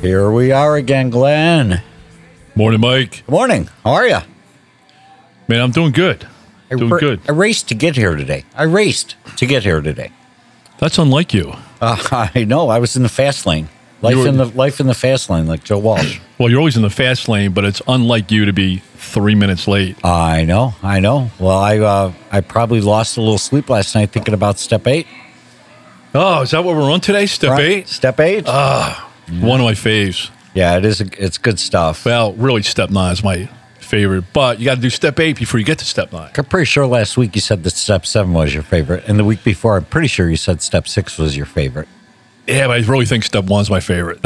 Here we are again, Glenn. Morning, Mike. Good morning. How are you? Man, I'm doing good. I Doing ra- good. I raced to get here today. I raced to get here today. That's unlike you. Uh, I know. I was in the fast lane. Life were- in the life in the fast lane, like Joe Walsh. Well, you're always in the fast lane, but it's unlike you to be three minutes late. I know. I know. Well, I uh, I probably lost a little sleep last night thinking about step eight. Oh, is that what we're on today? Step Right? eight? Step eight. One of my faves. yeah, it is. A, it's good stuff. Well, really, step nine is my favorite, but you got to do step eight before you get to step nine. I'm pretty sure last week you said that step seven was your favorite, and the week before, I'm pretty sure you said step six was your favorite. Yeah, but I really think step one's my favorite.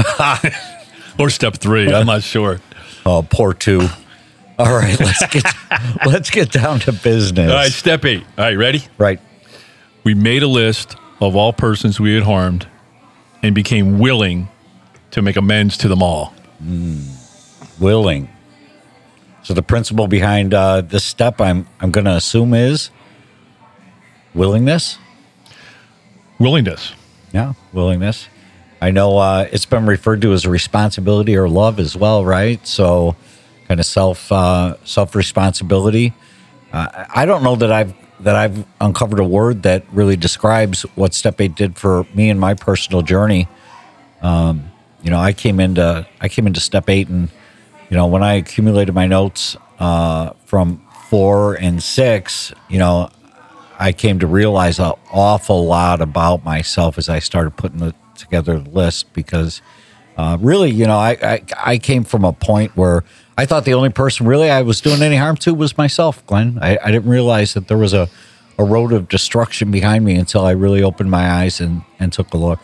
or step three. I'm not sure. Oh, poor two. All right, let's get let's get down to business. All right, step eight. All right, ready? Right. We made a list of all persons we had harmed and became willing to make amends to them all. willing. So the principle behind uh, this step, I'm I'm going to assume is willingness. Willingness. Yeah, willingness. I know uh, it's been referred to as responsibility or love as well, right? So, kind of self uh, self responsibility. Uh, I don't know that I've that I've uncovered a word that really describes what Step Eight did for me in my personal journey. Um, you know, I came into I came into Step Eight, and you know, when I accumulated my notes uh, from four and six, you know, I came to realize an awful lot about myself as I started putting the, together the list because uh, really, you know, I, I I came from a point where I thought the only person really I was doing any harm to was myself, Glenn. I, I didn't realize that there was a, a road of destruction behind me until I really opened my eyes and, and took a look.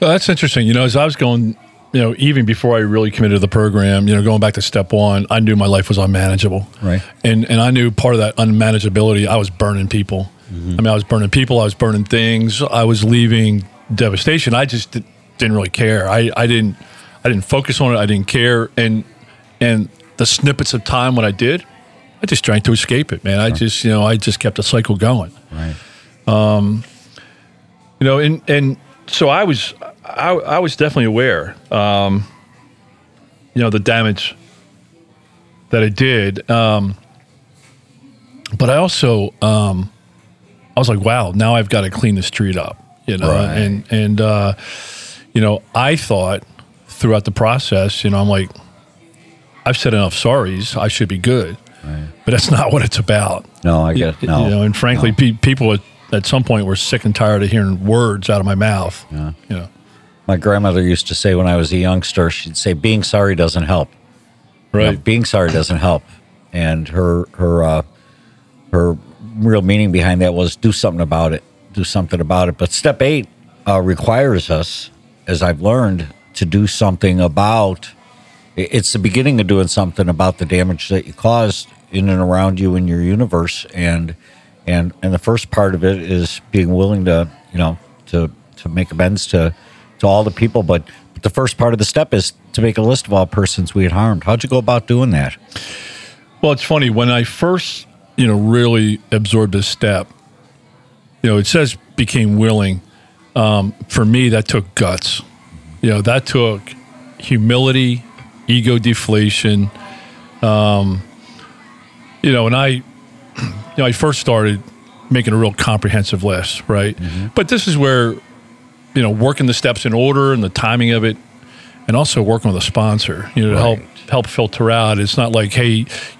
Well, that's interesting. You know, as I was going, you know, even before I really committed to the program, you know, going back to step one, I knew my life was unmanageable. Right. And and I knew part of that unmanageability, I was burning people. Mm-hmm. I mean, I was burning people, I was burning things, I was leaving devastation. I just di- didn't really care. I, I didn't I didn't focus on it. I didn't care. And and the snippets of time when I did, I just tried to escape it, man. I just, you know, I just kept the cycle going. Right. you know and and so i was i, I was definitely aware um you know the damage that it did um but i also um i was like wow now i've got to clean the street up you know Right. and and uh you know i thought throughout the process you know i'm like i've said enough sorries i should be good but that's not what it's about No, I get no. you know, and frankly, no. pe- people at, at some point were sick and tired of hearing words out of my mouth. Yeah. You know, My grandmother used to say when I was a youngster, she'd say, "Being sorry doesn't help." You know, right? being sorry doesn't help, and her her uh, her real meaning behind that was do something about it. Do something about it. But step eight uh, requires us, as I've learned, to do something about. It's the beginning of doing something about the damage that you caused in and around you in your universe, and and and the first part of it is being willing to you know to to make amends to to all the people, but. But the first part of the step is to make a list of all persons we had harmed. How'd you go about doing that? Well, it's funny when I first, you know, really absorbed this step. You know, it says became willing. Um, for me, that took guts. You know, that took humility, ego deflation. Um, you know, and I, you know, I first started making a real comprehensive list, right? But this is where, you know, working the steps in order and the timing of it, and also working with a sponsor, you know, to help Right. help filter out. It's not like, hey,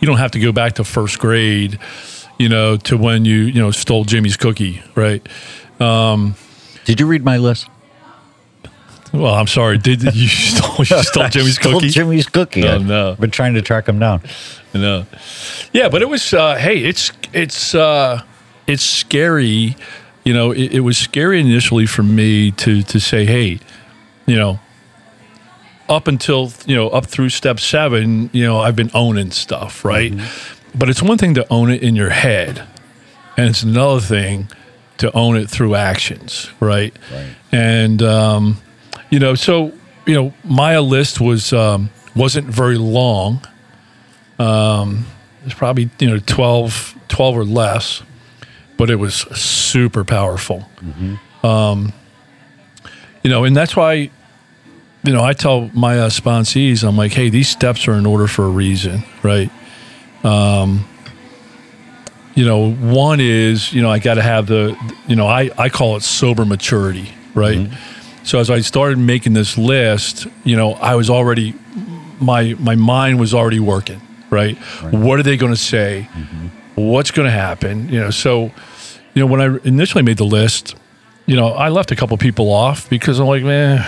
you don't have to go back to first grade, you know, to when you you know stole Jimmy's cookie, right? Um, Did you read my list? Well, I'm sorry. Did you stole, you stole Jimmy's Stole cookie? Jimmy's cookie. Oh, I've no. Been trying to track him down. No. Yeah, but it was. Uh, hey, it's it's uh, it's scary. You know, it, it was scary initially for me to to say, hey, you know, up until you know up through step seven, you know, I've been owning stuff, right? But it's one thing to own it in your head, and it's another thing to own it through actions, right? Right. And um, you know, so you know, my list was um, wasn't very long. Um, it's probably you know 12, 12 or less, but it was super powerful. Um, you know, and that's why you know I tell my uh, sponsees, I'm like, hey, these steps are in order for a reason, right? Um, you know, one is you know I got to have the you know I I call it sober maturity, right? So as I started making this list, you know, I was already my my mind was already working, right? What are they going to say? What's going to happen? You know, so you know when I initially made the list, you know, I left a couple people off because I'm like, man,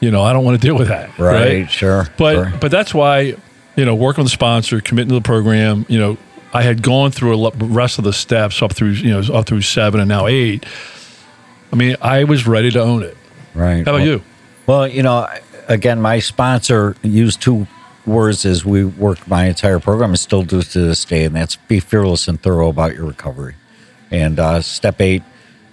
you know, I don't want to deal with that, Right, sure, But sure. but that's why you know, working with the sponsor, committing to the program, you know, I had gone through a rest of the steps up through you know up through seven and now eight. I mean, I was ready to own it. Right. How about well, you? Well, you know, again, my sponsor used two words as we worked my entire program and still do to this day, and that's be fearless and thorough about your recovery. And uh, step eight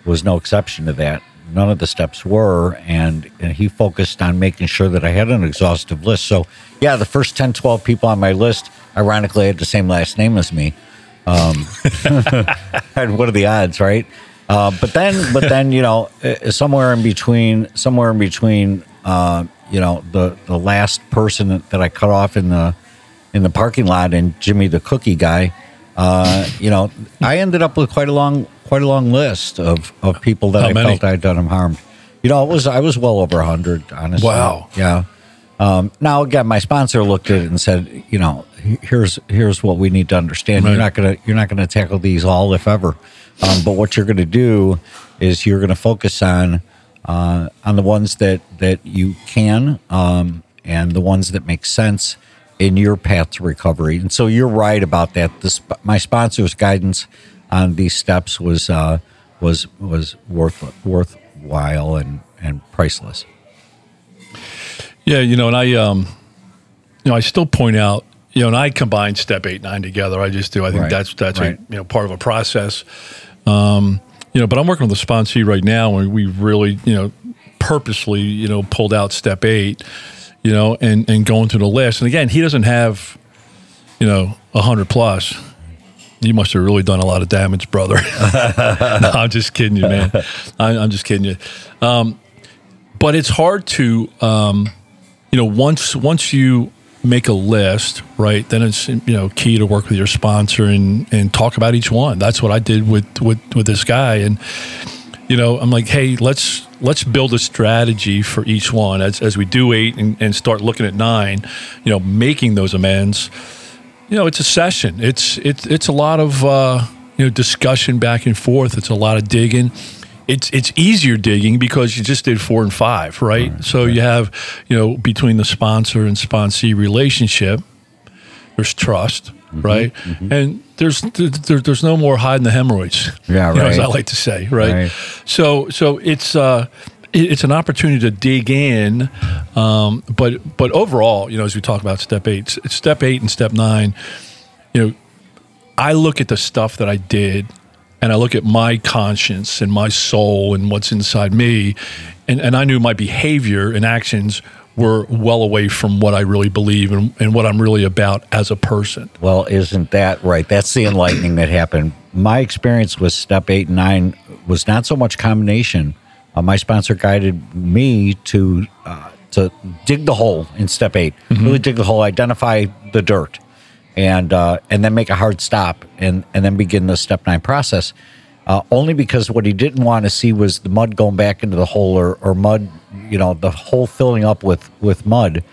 was no exception to that. None of the steps were, and, and he focused on making sure that I had an exhaustive list. So, yeah, the first 10, 12 people on my list, ironically, had the same last name as me. Um, and what are the odds, right? Uh, but then, but then, you know, uh, somewhere in between, somewhere in between, uh, you know, the the last person that I cut off in the in the parking lot and Jimmy the cookie guy, uh, you know, I ended up with quite a long quite a long list of of people that How I many? felt I'd done them harm. You know, it was I was well over hundred, honestly. Wow. Yeah. Um, now again, my sponsor looked at it and said, you know, here's here's what we need to understand. Right. You're not gonna you're not gonna tackle these all, if ever. Um, but what you're gonna do is you're gonna focus on uh, on the ones that that you can um, and the ones that make sense in your path to recovery. And so you're right about that. This my sponsor's guidance on these steps was uh, was was worth worthwhile and and priceless. Yeah, you know, and I, um, you know, I still point out, you know, and I combine step eight, nine together. I just do. I think Right, that's that's right. a, you know part of a process. Um, you know, but I'm working with a sponsee right now, and we really, you know, purposely, you know, pulled out step eight, you know, and and going through the list. And again, he doesn't have, you know, a hundred plus. You must have really done a lot of damage, brother. no, I'm just kidding you, man. I, I'm just kidding you. Um, but it's hard to um, you know once once you make a list right then it's you know key to work with your sponsor and and talk about each one that's what i did with with with this guy and you know i'm like hey let's let's build a strategy for each one. As, as we do eight and, and start looking at nine you know making those amends you know it's a session. It's it's it's a lot of uh you know discussion back and forth. It's a lot of digging. It's it's easier digging because you just did four and five right, so you have you know between the sponsor and sponsee relationship there's trust right? and there's there, there's no more hiding the hemorrhoids. Yeah, you know, as i like to say right, Right. so so it's uh it- it's an opportunity to dig in um but but overall you know as we talk about step eight step eight and step nine you know I look at the stuff that I did and I look at my conscience and my soul and what's inside me, and, and I knew my behavior and actions were well away from what I really believe and, and what I'm really about as a person. Well, isn't that right? That's the enlightening that happened. My experience with step eight and nine was not so much combination. Uh, my sponsor guided me to uh, to dig the hole in step 8 Really dig the hole, identify the dirt, and uh, and then make a hard stop, and and then begin the step nine process. Uh, only because what he didn't want to see was the mud going back into the hole, or, or mud, you know, the hole filling up with with mud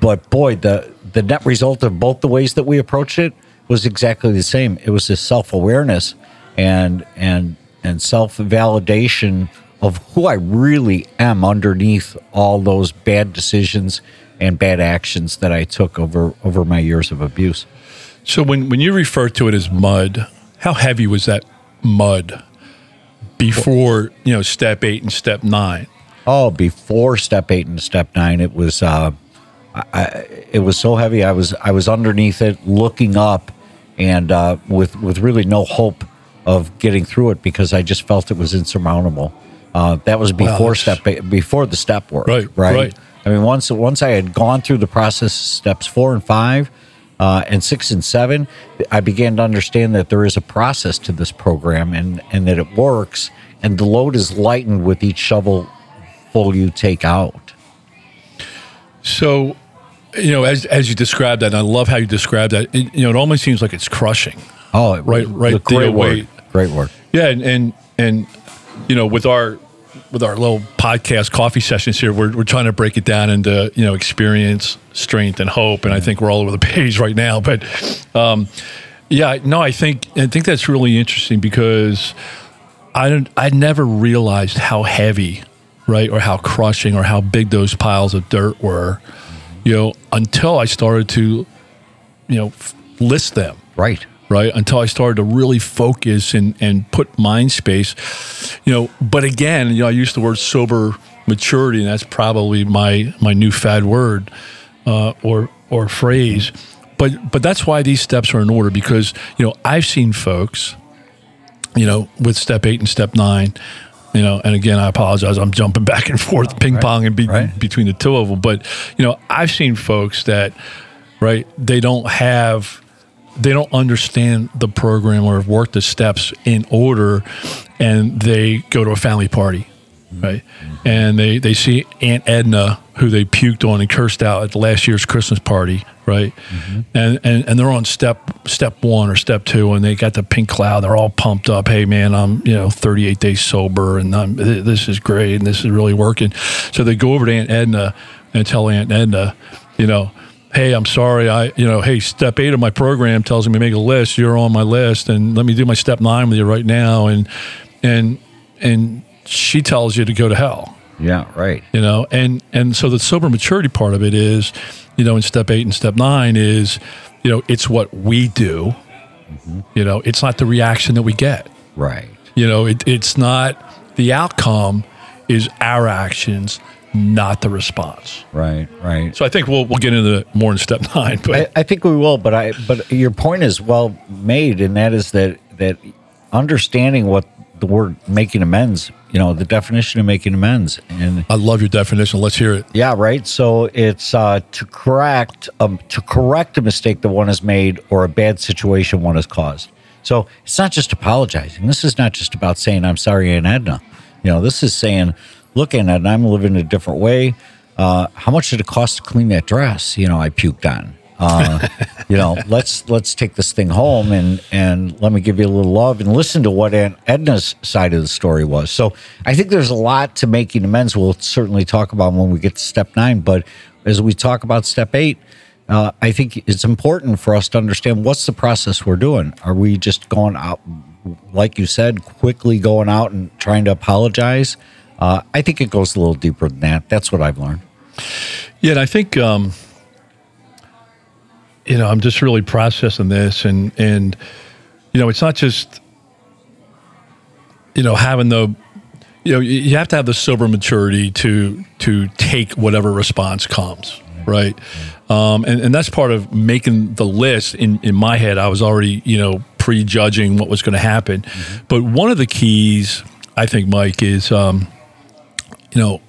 but boy, the the net result of both the ways that we approached it was exactly the same. It was this self awareness and and and self validation of who I really am underneath all those bad decisions and bad actions that I took over over my years of abuse. So when, when you refer to it as mud, how heavy was that mud before, you know, step eight and step nine? Oh, before step eight and step nine, it was uh, I, it was so heavy. I was I was underneath it, looking up, and uh, with with really no hope of getting through it because I just felt it was insurmountable. Uh, that was before that's- step eight, before the step work. Right, right. right. I mean, once once I had gone through the process, steps four and five, uh, and six and seven, I began to understand that there is a process to this program, and and that it works, and the load is lightened with each shovel full you take out. So, you know, as as you described that, and I love how you described that. It, you know, it almost seems like it's crushing. Oh, it- Right- right the Great work. Great work. Yeah, and and and you know, with our with our little podcast coffee sessions here, we're we're trying to break it down into you know experience, strength, and hope. And I think we're all over the page right now. But um, yeah, no, I think I think that's really interesting because I don't I never realized how heavy, right, or how crushing or how big those piles of dirt were. You know, until I started to, you know, f- list them Right. Right? Until I started to really focus and, and put mind space, you know. But again, you know, I use the word sober maturity, and that's probably my my new fad word uh, or or phrase. But but that's why these steps are in order because you know I've seen folks, you know, with step eight and step nine. You know, and again, I apologize. I'm jumping back and forth, ping pong, and be, right. between the two of them. But you know, I've seen folks that, right? They don't have they don't understand the program or have worked the steps in order and they go to a family party mm-hmm. right? And they they see aunt edna who they puked on and cursed out at last year's christmas party right? Mm-hmm. And, and and they're on step step one or step two and they got the pink cloud. They're all pumped up. Hey man i'm you know 38 days sober and I'm, th- this is great and this is really working. So they go over to aunt edna and tell aunt edna you know hey, I'm sorry. I, you know, hey, step eight of my program tells me to make a list. You're on my list, and let me do my step nine with you right now. And and and she tells you to go to hell. Yeah. Right. You know, and and so the sober maturity part of it is, you know, in step eight and step nine is, you know, it's what we do. Mm-hmm. You know, it's not the reaction that we get. Right. You know, it, it's not the outcome is our actions, not the response. Right. Right. So I think we'll we'll get into more in step nine. But I, I think we will, but I but your point is well made, and that is that that understanding what the word making amends, you know, the definition of making amends, and I love your definition. Let's hear it. yeah, right. So it's uh, to correct um, to correct a mistake that one has made or a bad situation one has caused. So it's not just apologizing. This is not just about saying I'm sorry, Aunt Edna. You know, this is saying, look, at Edna, I'm living a different way. Uh, how much did it cost to clean that dress? You know, I puked on. Uh, you know, let's let's take this thing home and and let me give you a little love and listen to what Aunt Edna's side of the story was. So I think there's a lot to making amends. We'll certainly talk about when we get to step nine, but as we talk about step eight, uh, I think it's important for us to understand what's the process we're doing. Are we just going out, like you said, quickly going out and trying to apologize? Uh, I think it goes a little deeper than that. That's what I've learned. Yeah, and I think um, you know I'm just really processing this, and and you know it's not just you know having the you know you have to have the sober maturity to to take whatever response comes right. um, and, and that's part of making the list. In, in my head i was already you know prejudging what was going to happen but one of the keys i think mike is um, you know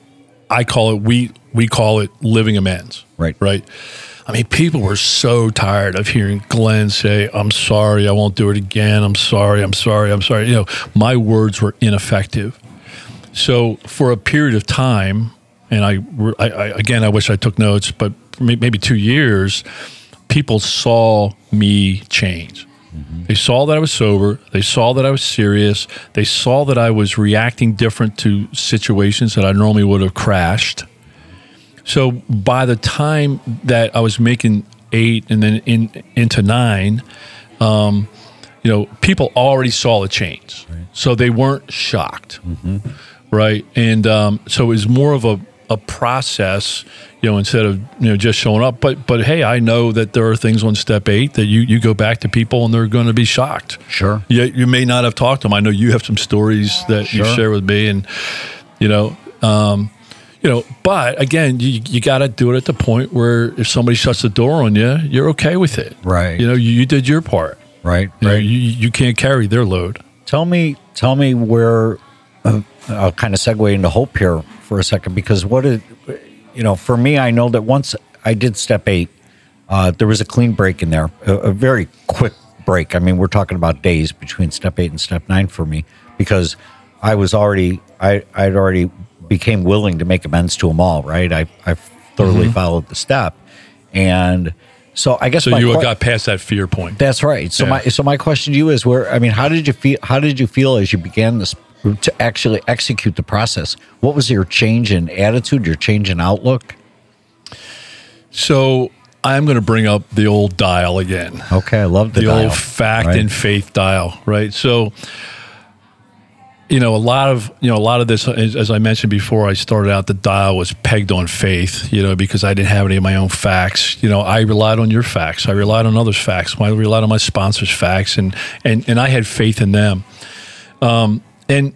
i call it we we call it living amends. Right. right? I mean people were so tired of hearing glenn say i'm sorry i won't do it again. I'm sorry i'm sorry i'm sorry. You know my words were ineffective. So for a period of time, and I, I, I again, I wish I took notes, but maybe two years, people saw me change. They saw that I was sober. They saw that I was serious. They saw that I was reacting different to situations that I normally would have crashed. So by the time that I was making eight and then in into nine, um, you know, people already saw the change, so they weren't shocked, right? And um, so it was more of a a process, you know, instead of you know just showing up. But but hey, I know that there are things on step eight that you you go back to people and they're going to be shocked. Sure. You, you may not have talked to them. I know you have some stories that you share with me, and you know, um, you know, but again, you, you got to do it at the point where if somebody shuts the door on you, you're okay with it. Right. You know, you, you did your part. Right. You, know, right. you, you can't carry their load. Tell me, tell me where. Uh, I'll kind of segue into hope here for a second because what it, you know, for me, I know that once I did step eight, uh, there was a clean break in there, a, a very quick break. I mean, we're talking about days between step eight and step nine for me because I was already, I, I'd already became willing to make amends to them all. Right. I, I thoroughly followed the step, and so I guess So you que- got past that fear point. that's right. So Yeah. my so my question to you is where I mean, how did you feel how did you feel as you began this to actually execute the process? What was your change in attitude, your change in outlook? So I'm going to bring up the old dial again. Okay, I love the, the, dial, old fact right? and faith dial, right? So, you know, a lot of you know a lot of this, as, as I mentioned before, I started out the dial was pegged on faith, you know, because I didn't have any of my own facts. You know, I relied on your facts, I relied on others' facts, I relied on my sponsors' facts, and and and I had faith in them. Um, and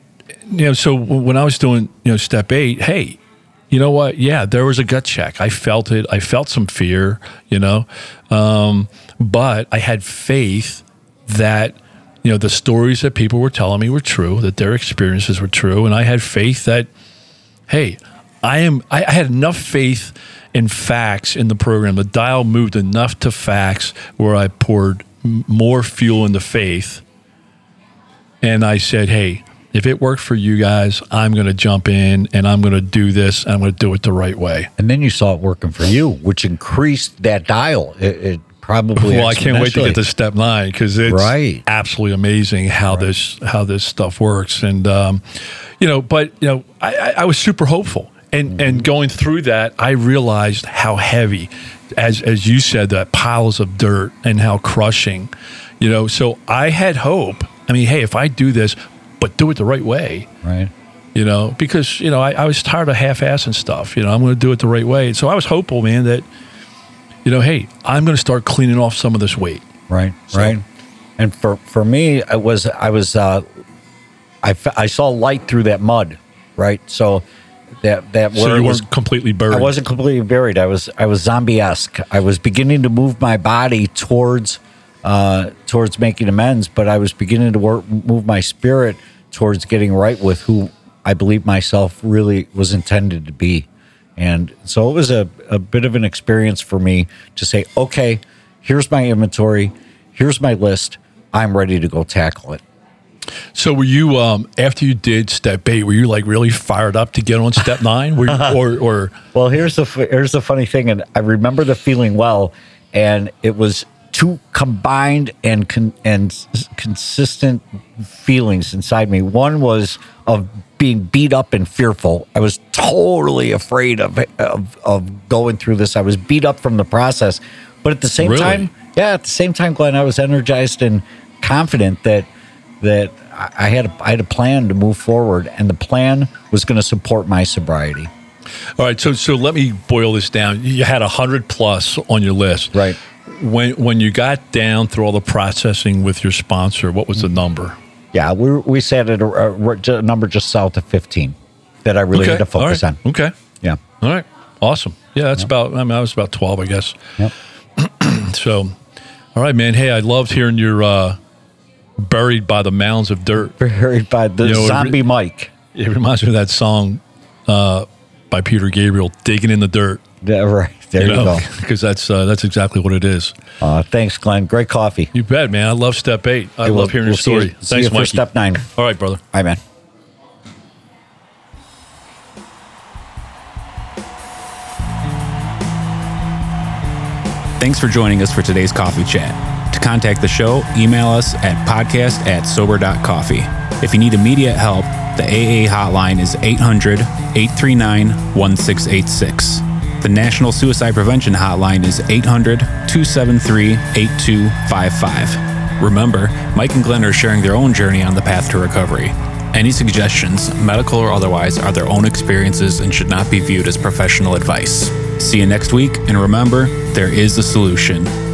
you know, so when I was doing you know step eight, hey, you know what? Yeah, there was a gut check. I felt it. I felt some fear, you know, um, but I had faith that you know the stories that people were telling me were true, that their experiences were true, and I had faith that hey, I am. I, I had enough faith in facts in the program. The dial moved enough to facts where I poured more fuel into faith, and I said, hey. If it worked for you guys, I'm going to jump in and I'm going to do this and I'm going to do it the right way. And then you saw it working for you, which increased that dial. It, it probably Well, I can't wait to get to step nine because it's Right. absolutely amazing how this how this stuff works. And um, you know, but you know, I, I, I was super hopeful, and Mm-hmm. and going through that, I realized how heavy, as as you said, that piles of dirt and how crushing. You know, so I had hope. I mean, hey, if I do this, but do it the right way, right. you know, because you know I, I was tired of half-assing stuff. You know, I'm going to do it the right way. So I was hopeful, man, that you know, hey, I'm going to start cleaning off some of this weight. Right, right. And for for me, I was I was uh, I I saw light through that mud, right? So that that So you was completely buried. I wasn't completely buried. I was I was zombie esque. I was beginning to move my body towards uh, towards making amends, but I was beginning to work move my spirit towards getting right with who I believe myself really was intended to be. And so it was a, a bit of an experience for me to say, okay, here's my inventory, here's my list. I'm ready to go tackle it. So were you um, after you did step eight? Were you like really fired up to get on step nine? Were you, or or Well, here's the here's the funny thing, and I remember the feeling well, and it was two combined and con- and consistent feelings inside me. One was of being beat up and fearful. I was totally afraid of of, of going through this. I was beat up from the process, but at the same Really? time, yeah, at the same time, Glenn, I was energized and confident that that I I had a, I had a plan to move forward, and the plan was going to support my sobriety. all right. So so let me boil this down. You had a hundred plus on your list, Right. When when you got down through all the processing with your sponsor, what was the number? Yeah, we we sat at a, a, a number just south of 15 that I really had to focus right. on. Okay. Yeah. All right. Awesome. Yeah, that's about. I mean, I was about twelve, I guess. Yep. So, all right, man. Hey, I loved hearing your uh, buried by the mounds of dirt. Buried by the You know, it zombie re- Mike. It reminds me of that song uh, by Peter Gabriel, "Digging in the Dirt." Yeah, right. There you, go. because that's uh, that's exactly what it is. Uh, thanks, Glenn. Great coffee. You bet, man. I love Step Eight. I Hey, love we'll- hearing we'll your see you- story. see Thanks, you for Mikey. step nine. All right, brother. Hi, man. Thanks for joining us for today's coffee chat. To contact the show, email us at podcast at sober.coffee. If you need immediate help, the AA hotline is 800 839 1686. The National Suicide Prevention Hotline is 800 273 8255. Remember, Mike and Glenn are sharing their own journey on the path to recovery. Any suggestions, medical or otherwise, are their own experiences and should not be viewed as professional advice. See you next week, and remember, there is a solution.